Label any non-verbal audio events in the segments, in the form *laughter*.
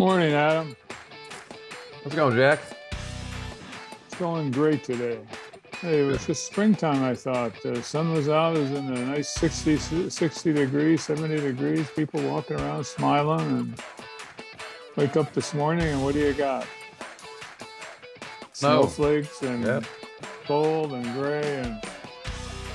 Morning, Adam. How's it going, Jack? It's going great today. Hey, it was just springtime, I thought. The sun was out, it was in a nice 60, 60 degrees, 70 degrees, people walking around smiling. And wake up this morning, and what do you got? Snow. Snowflakes and Yep. cold and gray. and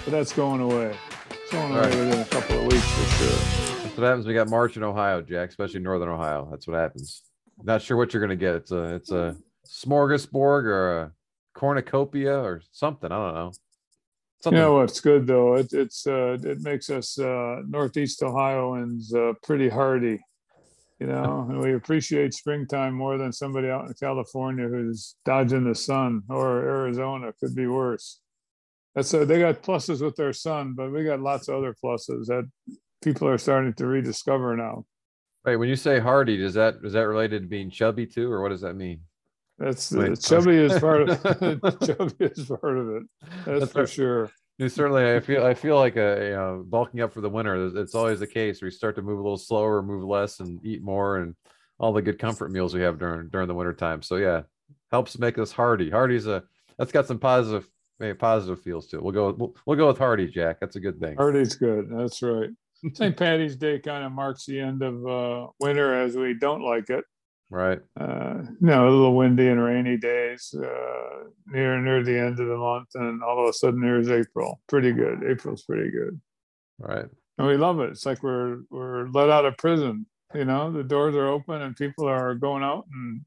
But that's going away. It's going away Right. within a couple of weeks for sure. That's what happens. We got March in Ohio, Jack, especially northern Ohio. That's what happens. Not sure what you're gonna get. It's a it's a smorgasbord or a cornucopia or something. I don't know. You Something. know what's good though? It, it's uh, it makes us uh, Northeast Ohioans uh, pretty hardy, you know, *laughs* and we appreciate springtime more than somebody out in California who's dodging the sun or Arizona could be worse. That's uh, they got pluses with their sun, but we got lots of other pluses that people are starting to rediscover now. Wait, when you say hardy, does that is that related to being chubby too, or what does that mean? That's Wait, uh, chubby is part of *laughs* *laughs* chubby is part of it. That's, That's for right. sure. You certainly, I feel, I feel like a, you know, bulking up for the winter. It's- It's always the case. We start to move a little slower, move less, and eat more, and all the good comfort meals we have during during the winter time. So yeah, helps make us hardy. Hardy's a that's got some positive, maybe positive feels to it. We'll go, we'll, we'll go with hardy, Jack. That's a good thing. Hardy's good. That's right. *laughs* St. Patty's Day kind of marks the end of uh, winter as we don't like it. Right. Uh, you know, a little windy and rainy days uh, near near the end of the month, and all of a sudden there's April. Pretty good. April's pretty good, Right. and we love it. It's like we're we're let out of prison. You know, the doors are open and people are going out and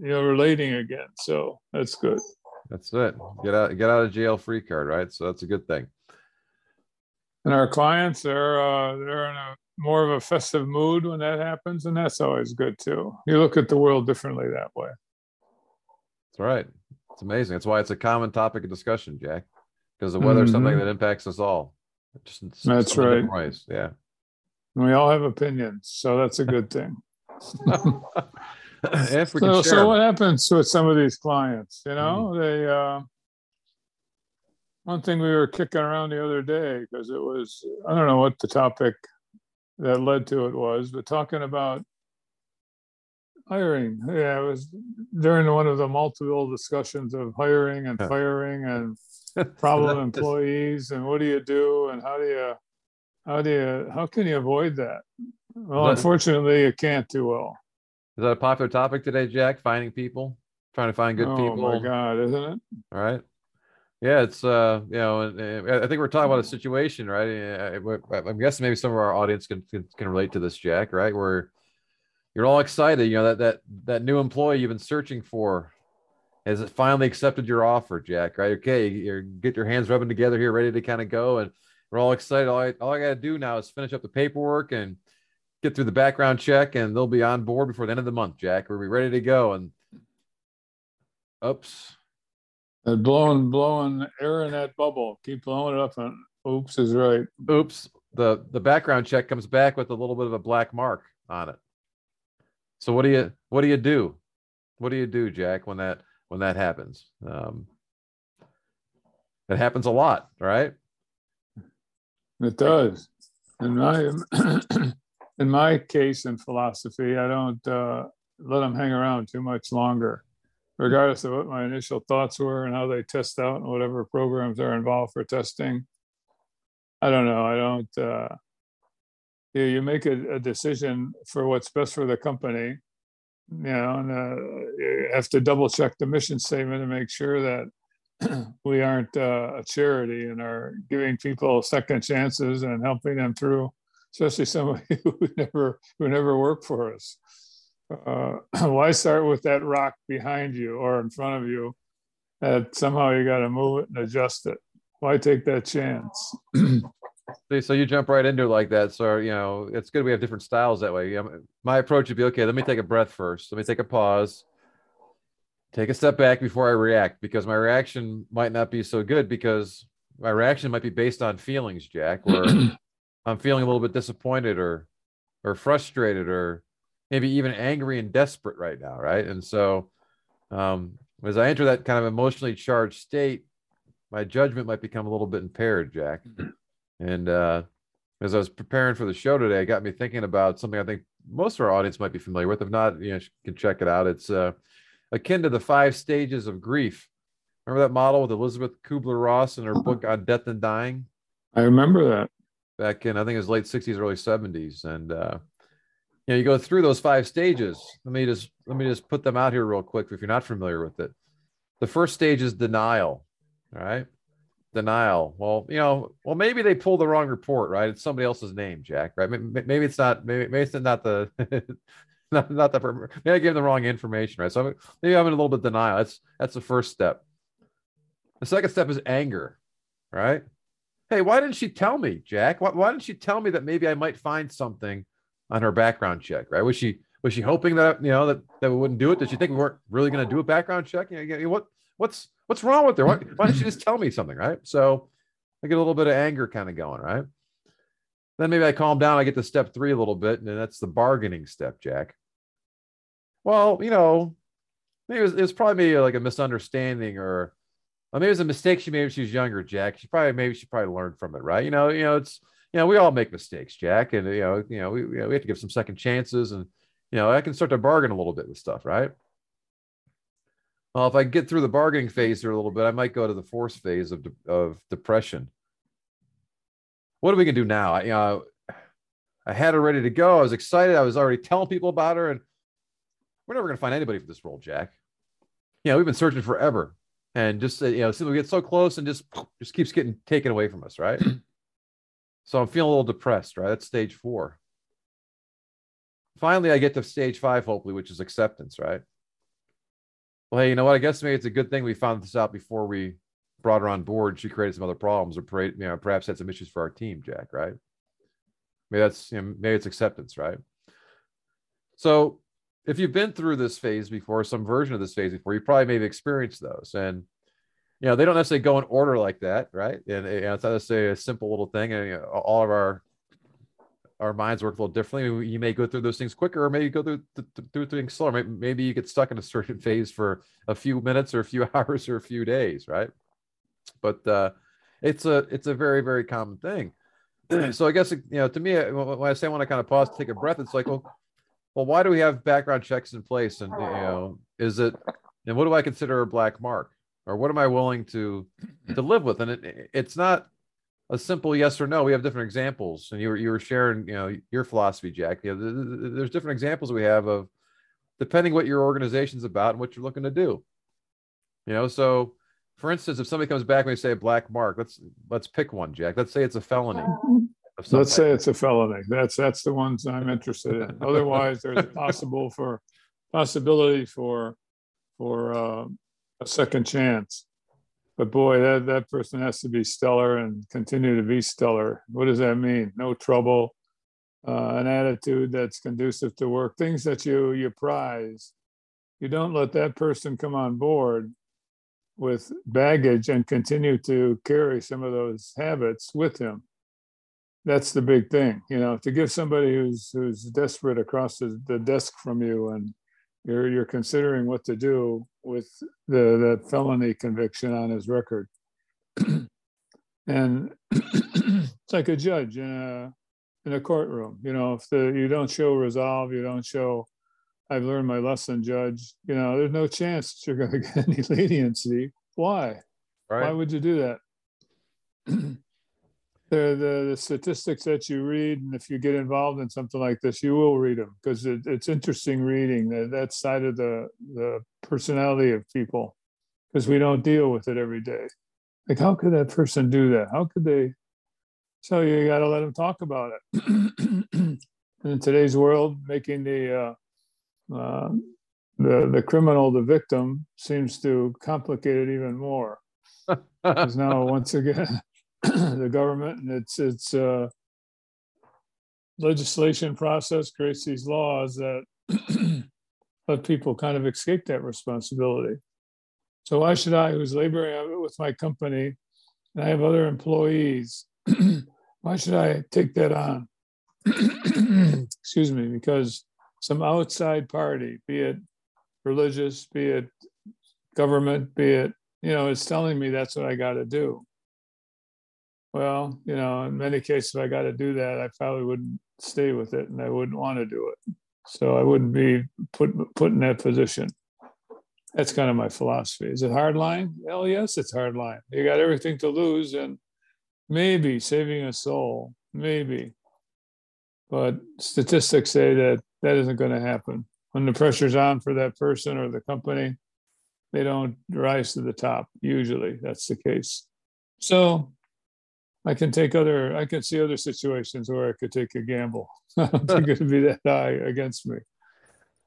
you know relating again. So that's good. That's it. Get out, get out of jail free card. Right. So that's a good thing. And our clients, they're uh, they're in a more of a festive mood when that happens, and that's always good too. You look at the world differently that way. That's right. It's amazing. That's why it's a common topic of discussion, Jack, because the weather is something that impacts us all. Just That's so many different right. Ways. Yeah. And we all have opinions, so that's a *laughs* good thing. *laughs* if we can So, so what happens with some of these clients? You know, Mm-hmm. they. Uh, one thing we were kicking around the other day because it was I don't know what the topic that led to it was, but talking about hiring. Yeah, it was during one of the multiple discussions of hiring and firing and *laughs* problem employees and what do you do and how do you how do you how can you avoid that? Well, unfortunately, you can't do well. Is that a popular topic today, Jack? Finding people, trying to find good oh people. Oh my God, isn't it? All right. Yeah, it's uh, you know, and, and I think we're talking about a situation, right? I'm guessing maybe some of our audience can, can can relate to this, Jack, right? Where you're all excited, you know, that that that new employee you've been searching for has finally accepted your offer, Jack, right? Okay, you get your hands rubbing together here, ready to kind of go, and we're all excited. All I, all I got to do now is finish up the paperwork and get through the background check, and they'll be on board before the end of the month, Jack. We'll be ready to go. And oops, Uh, blowing blowing air in that bubble. Keep blowing it up, and oops is right. oops, the the background check comes back with a little bit of a black mark on it. So what do you what do you do? What do you do, Jack, when that when that happens? Um, it happens a lot, right? It does. In my *clears throat* in my case in philosophy, I don't uh, let them hang around too much longer, regardless of what my initial thoughts were and how they test out and whatever programs are involved for testing. I don't know. I don't. Uh, you, you make a, a decision for what's best for the company, you know, and uh, you have to double check the mission statement to make sure that *clears throat* we aren't uh, a charity and are giving people second chances and helping them through, especially somebody *laughs* who never who never worked for us. Uh, *clears throat* why start with that rock behind you or in front of you that somehow you got to move it and adjust it? Why take that chance? *clears throat* See, so you jump right into it like that. So you know it's good we have different styles that way. You know, my approach would be okay. Let me take a breath first. Let me take a pause. Take a step back before I react because my reaction might not be so good because my reaction might be based on feelings, Jack. Where *clears throat* I'm feeling a little bit disappointed or or frustrated or maybe even angry and desperate right now, right? And so um, as I enter that kind of emotionally charged state, my judgment might become a little bit impaired, Jack. And uh, as I was preparing for the show today, it got me thinking about something I think most of our audience might be familiar with. If not, you know, you can check it out. It's uh, akin to the five stages of grief. Remember that model with Elisabeth Kubler Ross in her book on death and dying? I remember that. Back in, I think it was late 60s, early 70s. And uh, you know, you go through those five stages. Let me just let me just put them out here real quick if you're not familiar with it. The first stage is denial. All right. Denial. Well, you know, well, maybe they pulled the wrong report, right? It's somebody else's name, Jack, right? Maybe it's not, maybe, maybe it's not the, *laughs* not, not the, maybe I gave them the wrong information, right? So maybe I'm in a little bit denial. That's, that's the first step. The second step is anger, right? Hey, why didn't she tell me, Jack? Why, why didn't she tell me that maybe I might find something on her background check, right? Was she, was she hoping that, you know, that, that we wouldn't do it? Did she think we weren't really going to do a background check? You know, what, what's, what's wrong with her? Why, why don't you just tell me something, right? So I get a little bit of anger kind of going, right? Then maybe I calm down. I get to step three a little bit, and that's the bargaining step, Jack. Well, you know, it was, it was probably maybe like a misunderstanding or, or maybe it was a mistake she made when she was younger, Jack. She probably maybe she probably learned from it, right? You know, you know, it's you know, we all make mistakes, Jack, and you know, you know, we, you know, we have to give some second chances, and you know, I can start to bargain a little bit with stuff, right? Well, if I get through the bargaining phase here a little bit, I might go to the fourth phase of, de- of depression. What are we gonna do now? I, you know, I had her ready to go. I was excited. I was already telling people about her, and we're never gonna find anybody for this role, Jack. You know, we've been searching forever, and just you know, we get so close and just just keeps getting taken away from us, right? So I'm feeling a little depressed, right? That's stage four. Finally, I get to stage five, hopefully, which is acceptance, right? well, hey, you know what? I guess maybe it's a good thing we found this out before we brought her on board. She created some other problems, or you know, perhaps had some issues for our team, Jack. Right? Maybe that's you know, maybe it's acceptance, right? So, if you've been through this phase before, some version of this phase before, you probably maybe experienced those, and you know they don't necessarily go in order like that, right? And know, it's not a simple little thing. And you know, all of our our minds work a little differently. You may go through those things quicker, or maybe go through through things slower. Maybe you get stuck in a certain *laughs* phase for a few minutes, or a few *laughs* hours, or a few days, right? But uh, it's a it's a very very common thing. *clears throat* so I guess you know to me when I say I want to kind of pause, take a breath, it's like well, well, why do we have background checks in place, and you know, is it and what do I consider a black mark, or what am I willing to to live with? And it, it's not a simple yes or no. We have different examples, and you were you were sharing, you know, your philosophy, Jack. You know, there's different examples we have of depending what your organization's about and what you're looking to do. You know, so for instance, if somebody comes back and they say a black mark, let's let's pick one, Jack. Let's say it's a felony. Let's say it's a felony. That's that's the ones I'm interested in. *laughs* Otherwise, there's a possible for possibility for for uh, a second chance. But boy, that, that person has to be stellar and continue to be stellar. What does that mean? No trouble, uh, an attitude that's conducive to work, things that you you prize. You don't let that person come on board with baggage and continue to carry some of those habits with him. That's the big thing, you know, to give somebody who's who's desperate across the, the desk from you and you're you're considering what to do with the the felony conviction on his record. *clears throat* and *clears throat* it's like a judge in a in a courtroom. You know, if the you don't show resolve, you don't show I've learned my lesson, judge. You know, there's no chance you're going *laughs* to get any leniency. Why? Right. Why would you do that? *clears throat* the, the, the statistics that you read, and if you get involved in something like this, you will read them because it, it's interesting reading that, that side of the, the personality of people because we don't deal with it every day. Like, how could that person do that? How could they? So you got to let them talk about it. *clears throat* in today's world, making the uh, uh, the the criminal the victim seems to complicate it even more. *laughs* Because now, once again, *clears throat* the government and its its uh, legislation process creates these laws that *clears throat* let people kind of escape that responsibility. So why should I, who's laboring with my company, and I have other employees, *clears throat* why should I take that on? Excuse me, because some outside party, be it religious, be it government, be it, you know, it's telling me that's what I got to do. Well, you know, in many cases, if I got to do that, I probably wouldn't stay with it and I wouldn't want to do it. So I wouldn't be put put in that position. That's kind of my philosophy. Is it hard line? Hell yes, it's hard line. You got everything to lose and maybe saving a soul, maybe. But statistics say that that isn't going to happen. When the pressure's on for that person or the company, they don't rise to the top. Usually that's the case. So I can take other, I can see other situations where I could take a gamble. *laughs* I don't think it'd be that high against me.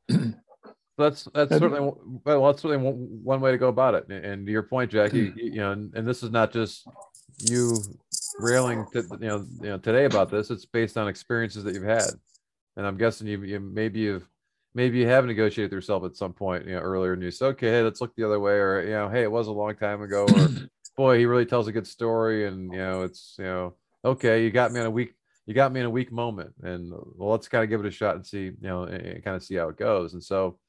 *clears throat* that's that's certainly well that's certainly one, way to go about it and to your point jackie you, know and, and, this is not just you railing to, you know you know today about this it's based on experiences that you've had and i'm guessing you, you maybe you've maybe you have negotiated yourself at some point you know earlier and you say okay hey, let's look the other way or you know hey it was a long time ago or *clears throat* boy, he really tells a good story, and you know, it's you know, okay, you got me in a weak, you got me in a weak moment, and well, let's kind of give it a shot and see, you know, and, and kind of see how it goes. And so,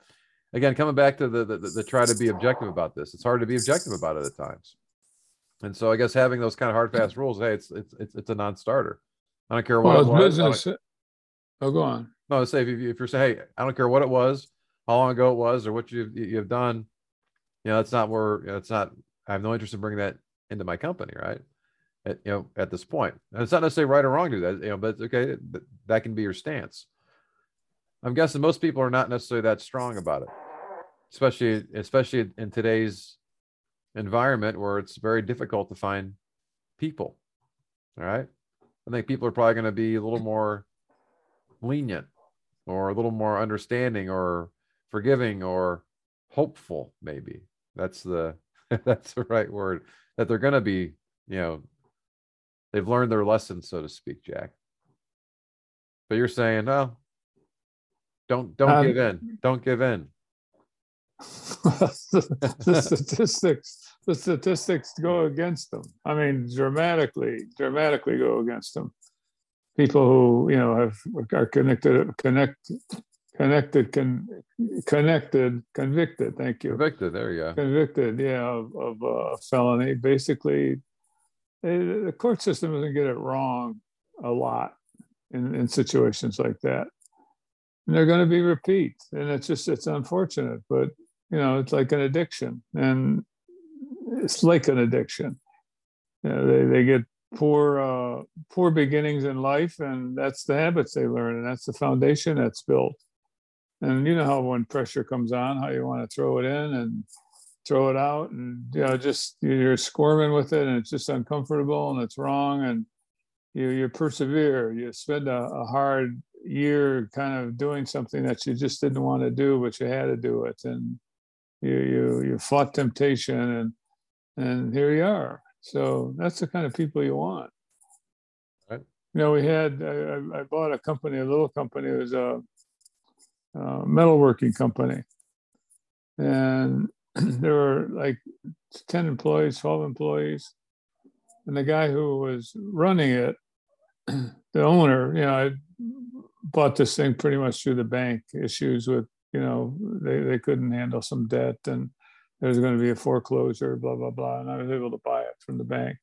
again, coming back to the, the the try to be objective about this, it's hard to be objective about it at times. And so, I guess having those kind of hard fast rules, hey, it's it's it's, it's a non-starter. I don't care what well, it was. Business. Oh, go on. No, say if, you, if you're saying, hey, I don't care what it was, how long ago it was, or what you've you've done, you know, that's not where it's not I have no interest in bringing that into my company, right? At, you know, at this point. and it's not necessarily right or wrong to do that, you know, but okay, that can be your stance. I'm guessing most people are not necessarily that strong about it, especially especially in today's environment where it's very difficult to find people. All right, I think people are probably going to be a little more lenient, or a little more understanding, or forgiving, or hopeful. Maybe that's the *laughs* that's the right word that they're going to be you know they've learned their lesson so to speak jack. But you're saying no don't don't um, give in don't give in. *laughs* The statistics the statistics go against them. I mean dramatically dramatically go against them. People who you know have are connected connect connected con, connected convicted thank you. Convicted there you go. Convicted yeah of, of uh, felony. Basically they, the court system doesn't get it wrong a lot in, in situations like that. And they're going to be repeat and it's just it's unfortunate but you know it's like an addiction and it's like an addiction. You know, they, they get poor uh, poor beginnings in life and that's the habits they learn and that's the foundation that's built and you know how when pressure comes on, how you want to throw it in and throw it out, and you know, just you're squirming with it, and it's just uncomfortable, and it's wrong, and you you persevere. You spend a, a hard year kind of doing something that you just didn't want to do, but you had to do it, and you you you fought temptation, and and here you are. So that's the kind of people you want. Right. You know, we had I, I bought a company, a little company. It was a uh, metalworking company. And *clears throat* there were like 10 employees, 12 employees. And the guy who was running it, *clears throat* the owner, you know, I bought this thing pretty much through the bank issues with, you know, they, they couldn't handle some debt and there was going to be a foreclosure, blah, blah, blah. And I was able to buy it from the bank.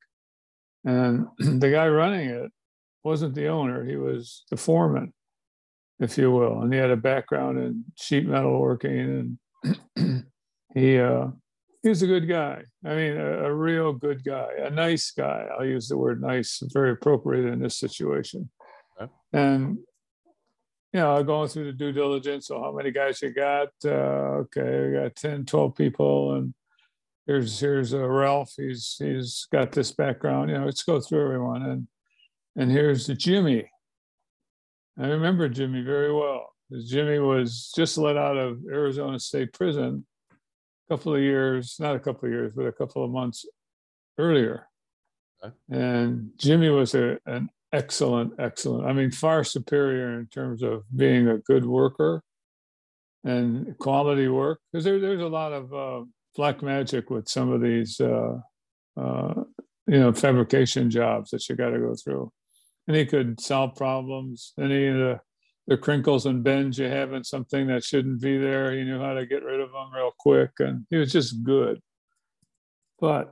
And *clears throat* the guy running it wasn't the owner, he was the foreman if you will. And he had a background in sheet metal working, and *clears throat* he uh, he was a good guy. I mean, a, a, real good guy, a nice guy. I'll use the word nice, very appropriate in this situation. Okay. And you know, going through the due diligence. So, how many guys you got? Uh, okay, we got 10, 12 people, and here's here's uh, Ralph. He's he's got this background. You know, let's go through everyone, and and here's the Jimmy I remember Jimmy very well. Jimmy was just let out of Arizona State Prison a couple of years, not a couple of years, but a couple of months earlier. Okay. And Jimmy was a, an excellent, excellent, I mean, far superior in terms of being a good worker and quality work. Because there, there's a lot of uh, black magic with some of these, uh, uh, you know, fabrication jobs that you got to go through and he could solve problems. Any of the, the crinkles and bends you have in something that shouldn't be there, he knew how to get rid of them real quick, and he was just good. But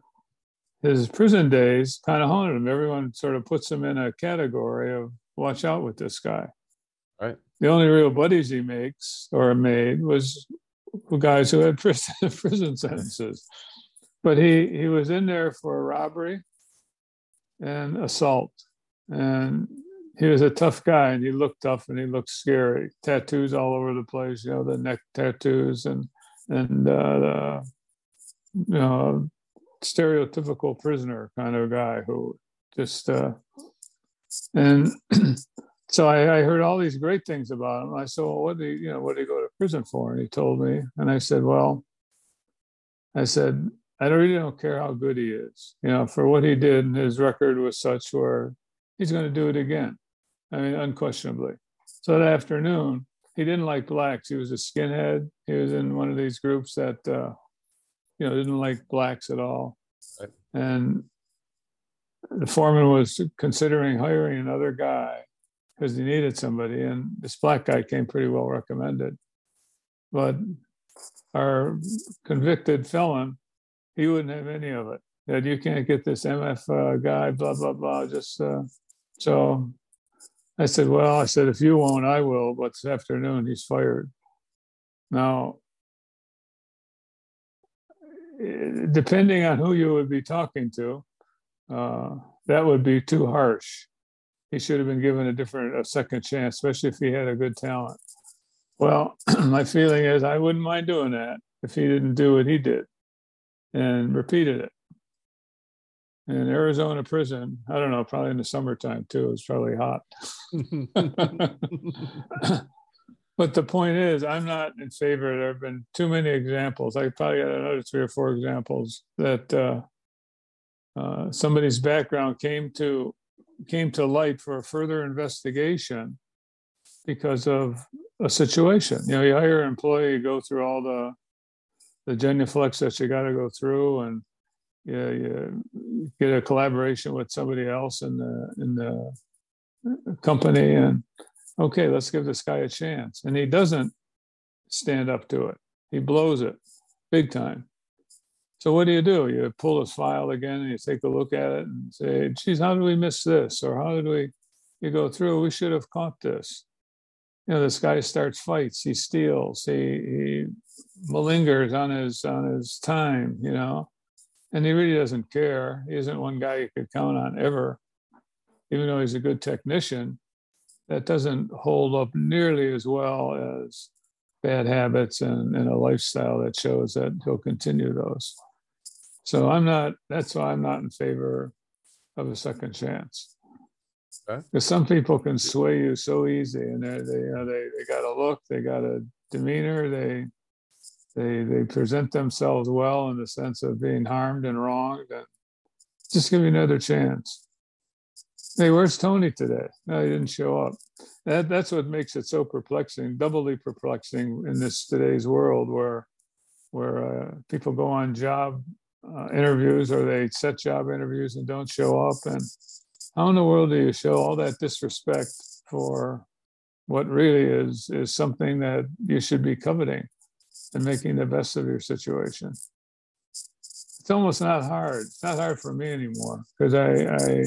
his prison days kind of haunted him. Everyone sort of puts him in a category of watch out with this guy. Right. The only real buddies he makes or made was guys who had *laughs* prison, prison sentences. But he, he was in there for a robbery and assault. And he was a tough guy and he looked tough and he looked scary. Tattoos all over the place, you know, the neck tattoos and and uh, the you know stereotypical prisoner kind of guy who just uh, and *clears throat* so I, I, heard all these great things about him. I said, "Well, what do he, you know? What did he go to prison for?" And he told me, and I said, "Well, I said I really don't care how good he is. You know, for what he did, and his record was such where he's going to do it again. I mean, unquestionably. So that afternoon, he didn't like blacks. He was a skinhead. He was in one of these groups that, uh, you know, didn't like blacks at all. Right. And the foreman was considering hiring another guy because he needed somebody. And this black guy came pretty well recommended. But our convicted felon, he wouldn't have any of it. That you can't get this MF uh, guy, blah, blah, blah. Just uh, so I said, Well, I said, if you won't, I will. But this afternoon, he's fired. Now, eh, depending on who you would be talking to, uh, that would be too harsh. He should have been given a different, a second chance, especially if he had a good talent. Well, *clears throat* my feeling is I wouldn't mind doing that if he didn't do what he did and repeated it in Arizona prison. I don't know, probably in the summertime too. It's probably hot. *laughs* but the point is, I'm not in favor. There have been too many examples. I probably got another three or four examples that uh, uh, somebody's background came to came to light for a further investigation because of a situation. You know, you hire an employee, you go through all the the genuflex that you got to go through, and you, you get a collaboration with somebody else in the in the uh, company, and okay, let's give this guy a chance. And he doesn't stand up to it. He blows it big time. So what do you do? You pull his file again and you take a look at it and say, geez, how did we miss this? Or how did we, you go through, we should have caught this. You know, this guy starts fights, he steals, he, he malingers on his on his time, you know and he really doesn't care. He isn't one guy you could count on ever, even though he's a good technician. That doesn't hold up nearly as well as bad habits and, and a lifestyle that shows that he'll continue those. So I'm not. That's why I'm not in favor of a second chance. Because okay. some people can sway you so easy, and they they you know, they they got a look, they got a demeanor, they they they present themselves well in the sense of being harmed and wronged and just give me another chance. Hey where's tony today? No he didn't show up. That, that's what makes it so perplexing doubly perplexing in this today's world where where uh, people go on job uh, interviews or they set job interviews and don't show up. And how in the world do you show all that disrespect for what really is is something that you should be coveting and making the best of your situation. It's almost not hard. It's not hard for me anymore because I, I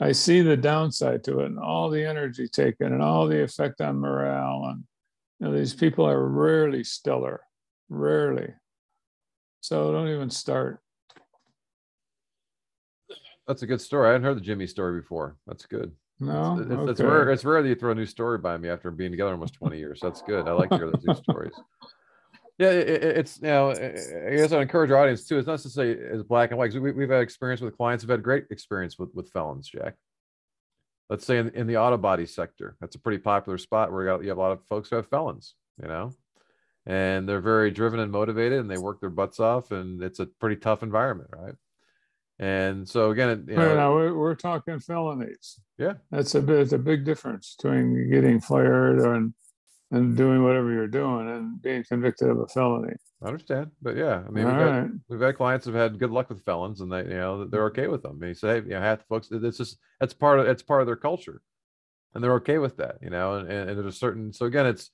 I see the downside to it and all the energy taken and all the effect on morale. And you know, these people are rarely stellar, rarely. So don't even start. That's a good story. I hadn't heard the Jimmy story before. That's good. No, it's, okay. it's, rare. It's rare that you throw a new story by me after being together almost twenty years. That's good. I like to hear those new stories. Yeah, it, it's you know, I guess I encourage our audience too. It's not to say as black and white. We, we've had experience with clients who've had great experience with with felons, Jack. Let's say in, in the auto body sector, that's a pretty popular spot where you, got, you have a lot of folks who have felons, you know, and they're very driven and motivated, and they work their butts off, and it's a pretty tough environment, right? And so again, you know, now we're, we're talking felonies. Yeah, that's a bit. It's a big difference between getting fired and and doing whatever you're doing and being convicted of a felony. I understand, but yeah, I mean, we've, got, right. we've had clients who've had good luck with felons, and they, you know, they're okay with them. You say, you know, half the folks, it's just that's part of it's part of their culture, and they're okay with that, you know. And, and, and there's a certain, so again, it's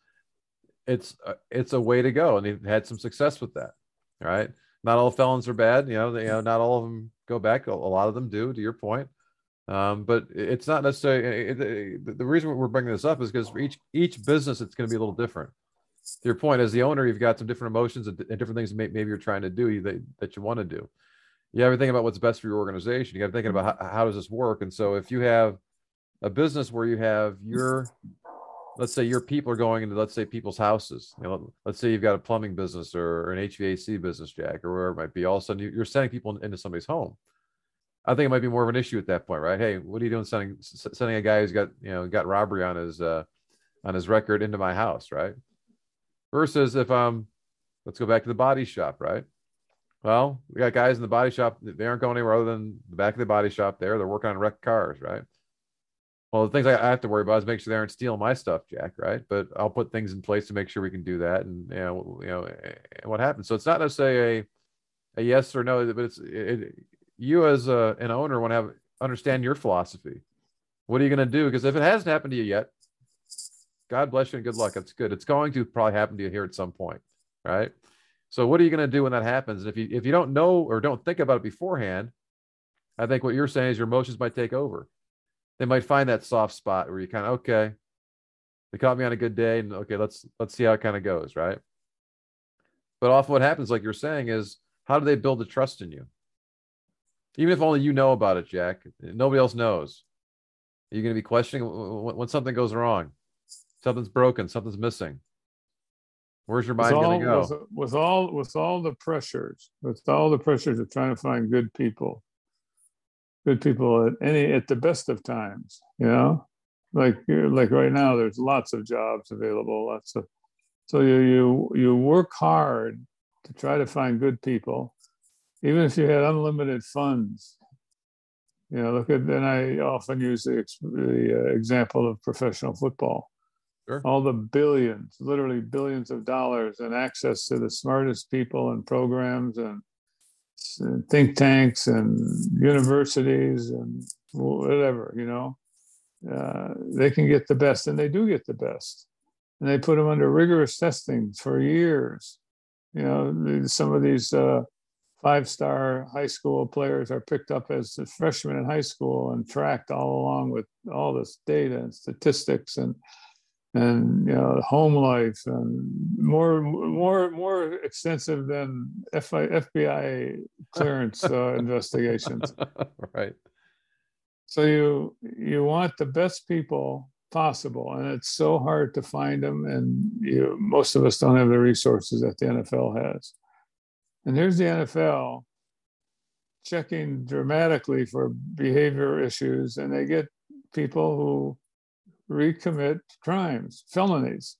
it's uh, it's a way to go, and they've had some success with that, right? Not all felons are bad, you know. They, you know, not all of them go back. A, a lot of them do, to your point. Um, but it's not necessarily it, it, the reason we're bringing this up is because for each each business it's going to be a little different. Your point, as the owner, you've got some different emotions and, different things maybe you're trying to do that, that you want to do. You have to think about what's best for your organization. You got to think about how, how does this work. And so if you have a business where you have your let's say your people are going into let's say people's houses you know, let's say you've got a plumbing business or an hvac business jack or wherever it might be all of a sudden you're sending people into somebody's home I think it might be more of an issue at that point, right? Hey, what are you doing sending sending a guy who's got you know got robbery on his uh, on his record into my house, right? Versus if um, let's go back to the body shop, right? Well, we got guys in the body shop. They aren't going anywhere other than the back of the body shop. There, they're working on wrecked cars, right? Well, the things I have to worry about is make sure they aren't stealing my stuff, Jack. Right? But I'll put things in place to make sure we can do that, and you know, you know, what happens. So it's not necessarily a a yes or no, but it's it, you as a, an owner want to have understand your philosophy. What are you going to do? Because if it hasn't happened to you yet, God bless you and good luck. It's good. It's going to probably happen to you here at some point, right? So what are you going to do when that happens? And if you if you don't know or don't think about it beforehand, I think what you're saying is your emotions might take over. They might find that soft spot where you kind of okay, they caught me on a good day, and okay, let's let's see how it kind of goes, right? But often what happens, like you're saying, is how do they build the trust in you? Even if only you know about it, Jack, nobody else knows. Are you going to be questioning when something goes wrong? Something's broken, something's missing. Where's your mind going to go? With, with, all with all the pressures, with all the pressures of trying to find good people, good people at any at the best of times, you know, like like right now, there's lots of jobs available, lots of. So you you you work hard to try to find good people, even if you had unlimited funds, you know, look at, and I often use the, the uh, example of professional football. Sure. All the billions, literally billions of dollars, and access to the smartest people and programs and, and think tanks and universities and whatever, you know, uh, they can get the best, and they do get the best. And they put them under rigorous testing for years. You know, some of these uh, five star high school players are picked up as freshmen in high school and tracked all along with all this data and statistics and and you know home life and more more more extensive than FBI *laughs* clearance uh, investigations. *laughs* Right. So you you want the best people possible, and it's so hard to find them, and you most of us don't have the resources that the NFL has. And here's the NFL checking dramatically for behavior issues, and they get people who recommit crimes, felonies.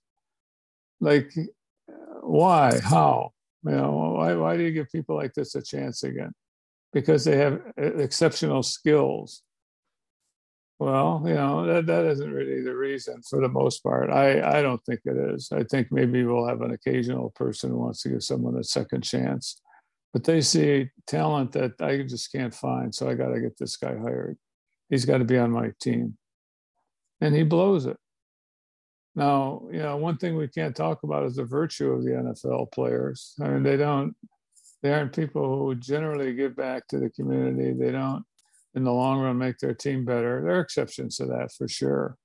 Like, why? How? You know, why, why do you give people like this a chance again? Because they have exceptional skills. Well, you know, that, that isn't really the reason for the most part. I, I don't think it is. I think maybe we'll have an occasional person who wants to give someone a second chance. But they see talent that I just can't find. So I got to get this guy hired. He's got to be on my team. And he blows it. Now, you know, one thing we can't talk about is the virtue of the NFL players. I mean, they don't, they aren't people who generally give back to the community. They don't in the long run make their team better. There are exceptions to that for sure,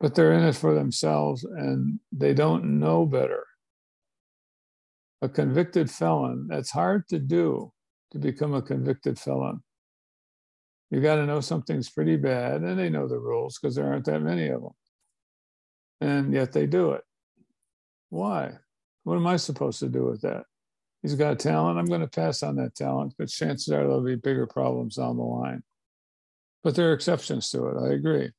but they're in it for themselves and they don't know better. A convicted felon, that's hard to do to become a convicted felon. You got to know something's pretty bad, and they know the rules because there aren't that many of them. And yet they do it. Why? What am I supposed to do with that? He's got talent. I'm going to pass on that talent, but chances are there'll be bigger problems down the line. But there are exceptions to it. I agree.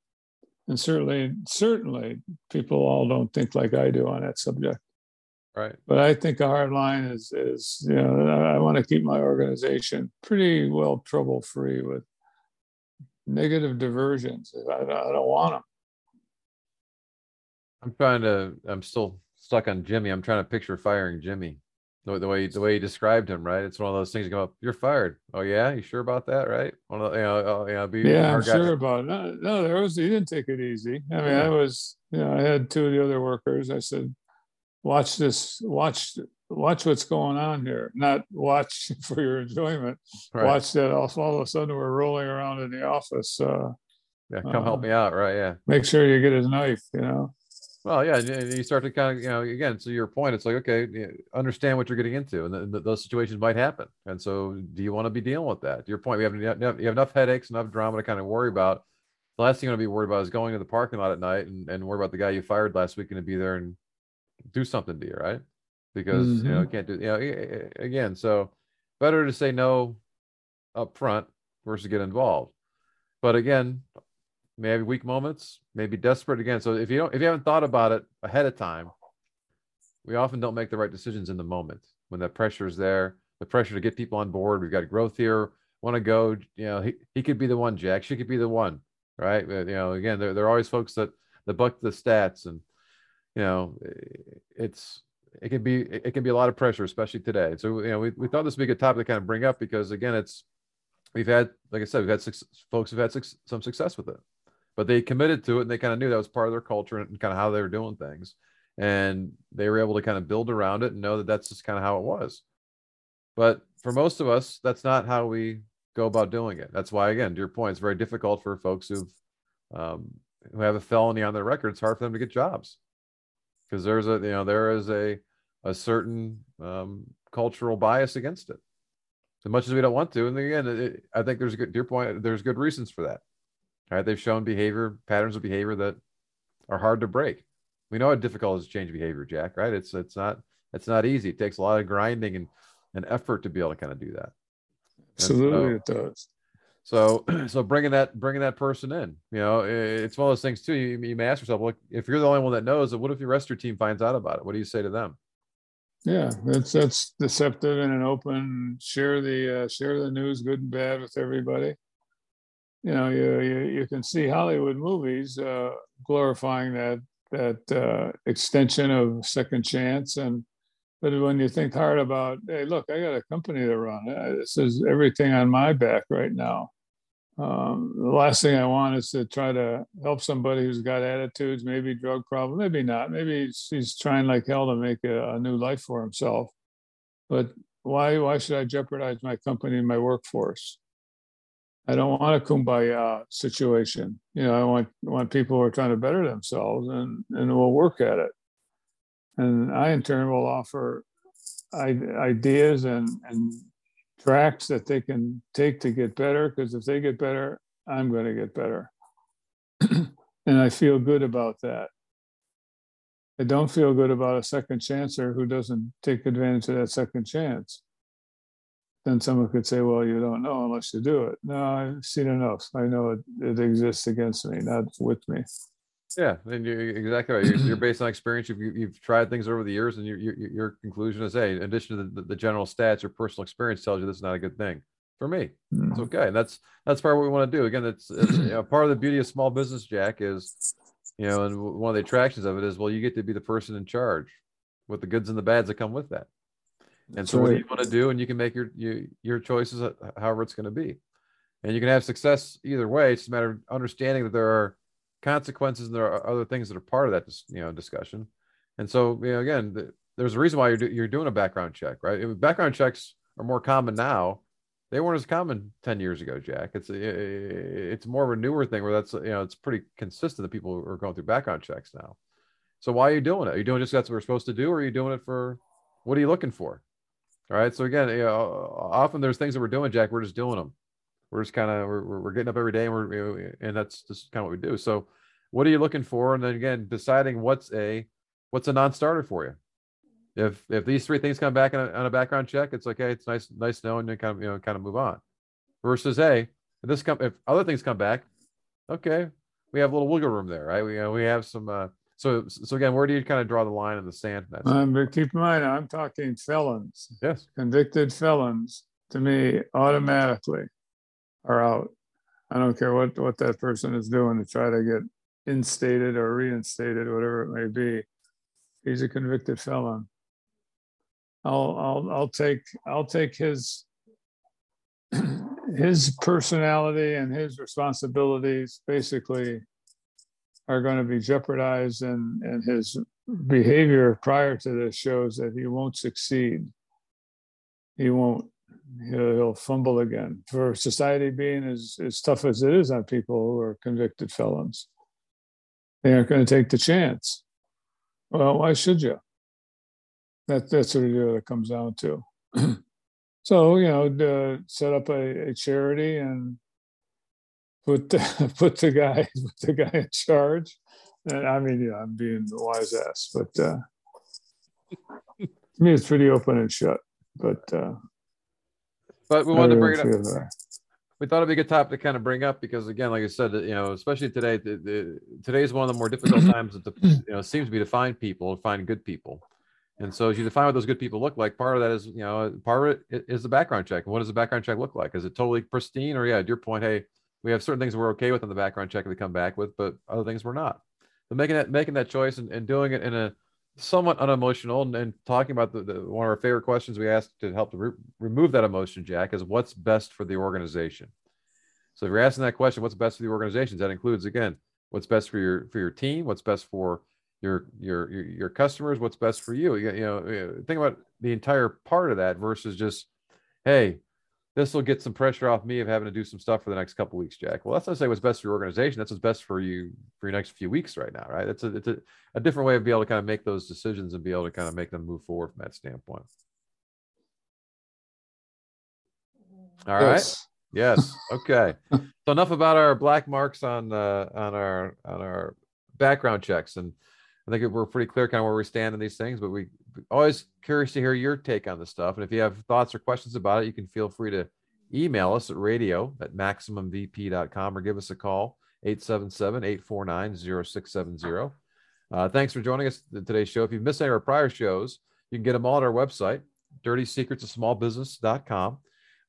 And certainly, certainly, people all don't think like I do on that subject. Right. But I think a hard line is is you know I want to keep my organization pretty well trouble free with negative diversions. I, I don't want them. I'm trying to. I'm still stuck on Jimmy. I'm trying to picture firing Jimmy the, the way the way he described him, right? It's one of those things. You go, you're fired. Oh yeah, you sure about that, right? One of the, you know, oh, you know, be yeah, I'm sure about it. No, no, there was. He didn't take it easy. I mean, yeah. I was, you know, I had two of the other workers. I said, watch this, watch, watch what's going on here, not watch *laughs* for your enjoyment. Right. Watch that all, all of a sudden we're rolling around in the office. Uh, Yeah, come help uh, me out, right? Yeah. make sure you get his knife, you know. Well, yeah, and you start to kind of, you know, again, to your point, it's like, okay, understand what you're getting into, and th- th- those situations might happen. And so, do you want to be dealing with that? To your point, we have you have you have enough headaches, enough drama to kind of worry about. The last thing you want to be worried about is going to the parking lot at night and, and worry about the guy you fired last week and to be there and do something to you, right? Because you know, you mm-hmm. can't do, you know, again, so better to say no up front versus get involved. But again, maybe weak moments, maybe desperate again. So if you don't, if you haven't thought about it ahead of time, we often don't make the right decisions in the moment when the pressure is there. The pressure to get people on board. We've got growth here. Want to go? You know, he, he could be the one. Jack. She could be the one. Right? You know, again, there, there are always folks that that buck the stats, and you know, it's it can be it can be a lot of pressure, especially today. So you know, we, we thought this would be a good topic to kind of bring up because again, it's we've had, like I said, we've had six folks who've had six, some success with it, but they committed to it and they kind of knew that was part of their culture and kind of how they were doing things, and they were able to kind of build around it and know that that's just kind of how it was. But for most of us, that's not how we go about doing it. That's why, again, to your point, it's very difficult for folks who've um, who have a felony on their record. It's hard for them to get jobs because there's a you know there is a a certain um, cultural bias against it as much as we don't want to and again it, i think there's a good to your point there's good reasons for that all right? They've shown behavior patterns of behavior that are hard to break. We know how difficult it is to change behavior jack right? It's it's not it's not easy. It takes a lot of grinding and, and effort to be able to kind of do that. Absolutely, it does. so *clears throat* so bringing that bringing that person in you know it's one of those things too. You, you may ask yourself look if you're the only one that knows what if the rest of your team finds out about it? What do you say to them? Yeah, that's that's deceptive and an open. Share the uh, share the news, good and bad, with everybody. You know, you you, you can see Hollywood movies uh, glorifying that that uh, extension of second chance, and but when you think hard about, hey, look, I got a company to run. Uh, This is everything on my back right now. Um, the last thing I want is to try to help somebody who's got attitudes, maybe drug problem, maybe not. Maybe he's, trying like hell to make a, a new life for himself. But why why should I jeopardize my company and my workforce? I don't want a kumbaya situation. You know, I want want people who are trying to better themselves and and will work at it. And I in turn will offer ideas and and tracks that they can take to get better because if they get better i'm going to get better *clears throat* and i feel good about that i don't feel good about a second chancer who doesn't take advantage of that second chance then someone could say well you don't know unless you do it no i've seen enough i know it, it exists against me not with me Yeah, and you're exactly right. You're, you're based on experience. You've, you've tried things over the years, and your your, your conclusion is, hey, in addition to the, the general stats, your personal experience tells you this is not a good thing for me. It's Mm. okay, and that's that's part of what we want to do. Again, it's, it's you know, part of the beauty of small business, Jack, is you know, and one of the attractions of it is, well, you get to be the person in charge with the goods and the bads that come with that. And so, what do you want to do? And you can make your your, your choices, however it's going to be, and you can have success either way. It's a matter of understanding that there are consequences and there are other things that are part of that you know discussion. And so you know again th- there's a reason why you're, do- you're doing a background check right? Background checks are more common now they weren't as common 10 years ago jack. It's a, it's more of a newer thing where that's you know it's pretty consistent that people are going through background checks now. So why are you doing it? Are you doing just that's what we're supposed to do or are you doing it for what are you looking for all right? So again you know often there's things that we're doing jack we're just doing them we're just kind of we're, we're getting up every day and we're and that's just kind of what we do. So what are you looking for? And then again deciding what's a what's a non-starter for you. If if these three things come back on a, on a background check it's okay it's nice nice knowing you kind of you know kind of move on. Versus hey if this come if other things come back okay we have a little wiggle room there right? We you know, we have some uh so so again where do you kind of draw the line in the sand That's- Um, but keep in mind i'm talking felons yes convicted felons to me automatically are out. I don't care what, what that person is doing to try to get instated or reinstated, whatever it may be. He's a convicted felon. I'll, I'll, I'll take, I'll take his, *clears throat* his personality and his responsibilities basically are going to be jeopardized and and his behavior prior to this shows that he won't succeed. He won't he'll, he'll fumble again. For society being as, as tough as it is on people who are convicted felons they aren't going to take the chance. Well why should you that that's what it comes down to. *clears throat* So you know set up a, a charity and put the, *laughs* put the guy *laughs* put the guy in charge. And I mean, yeah, I'm being the wise ass, but uh, to me, it's pretty open and shut. But uh, but we wanted to bring it up. We thought it'd be a good topic to kind of bring up because, again, like I said, you know, especially today, the, the, today is one of the more difficult *clears throat* times that the, you know seems to be to find people, find good people. And so as you define what those good people look like, part of that is, you know, part of it is the background check. And what does the background check look like? Is it totally pristine or yeah, at your point, hey, we have certain things we're okay with in the background check we come back with, but other things we're not. But making that making that choice and, and doing it in a somewhat unemotional and, and talking about the, the, one of our favorite questions we ask to help to re- remove that emotion, Jack, is what's best for the organization. So if you're asking that question, what's best for the organizations? That includes again, what's best for your for your team, what's best for your your your, your customers, what's best for you. You, you know, think about the entire part of that versus just, hey, this will get some pressure off me of having to do some stuff for the next couple weeks, Jack. Well, that's not say what's best for your organization. That's what's best for you for your next few weeks right now, right? It's a it's a, a different way of being able to kind of make those decisions and be able to kind of make them move forward from that standpoint. All yes. right. Yes. Okay. *laughs* so enough about our black marks on uh, on our on our background checks, and I think we're pretty clear kind of where we stand in these things. But we always curious to hear your take on the stuff. And if you have thoughts or questions about it, you can feel free to email us at radio at maximumvp.com or give us a call 877-849-0670. Uh, thanks for joining us today's show. If you've missed any of our prior shows, you can get them all at our website, dirty secrets of small dirtysecretsofsmallbusiness.com.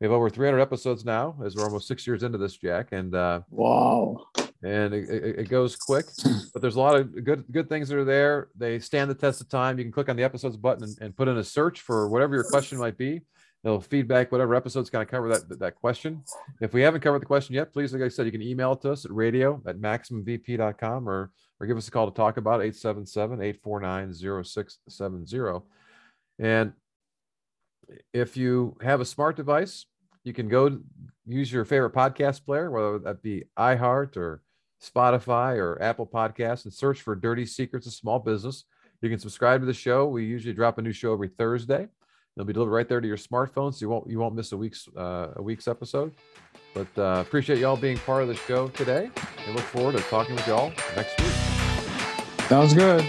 We have over 300 episodes now, as we're almost six years into this, Jack. And uh, wow, and it, it, goes quick. *clears throat* But there's a lot of good good things that are there. They stand the test of time. You can click on the episodes button and, and put in a search for whatever your question might be. It'll feedback whatever episodes kind of cover that that question. If we haven't covered the question yet, please, like I said, you can email it to us at radio at maximumvp.com or or give us a call to talk about 877-849-0670. And if you have a smart device, you can go use your favorite podcast player, whether that be iHeart or Spotify or Apple Podcasts and search for Dirty Secrets of Small Business. You can subscribe to the show. We usually drop a new show every Thursday. It'll be delivered right there to your smartphone, so you won't you won't miss a week's uh, a week's episode. But uh, appreciate y'all being part of the show today, and look forward to talking with y'all next week. Sounds good.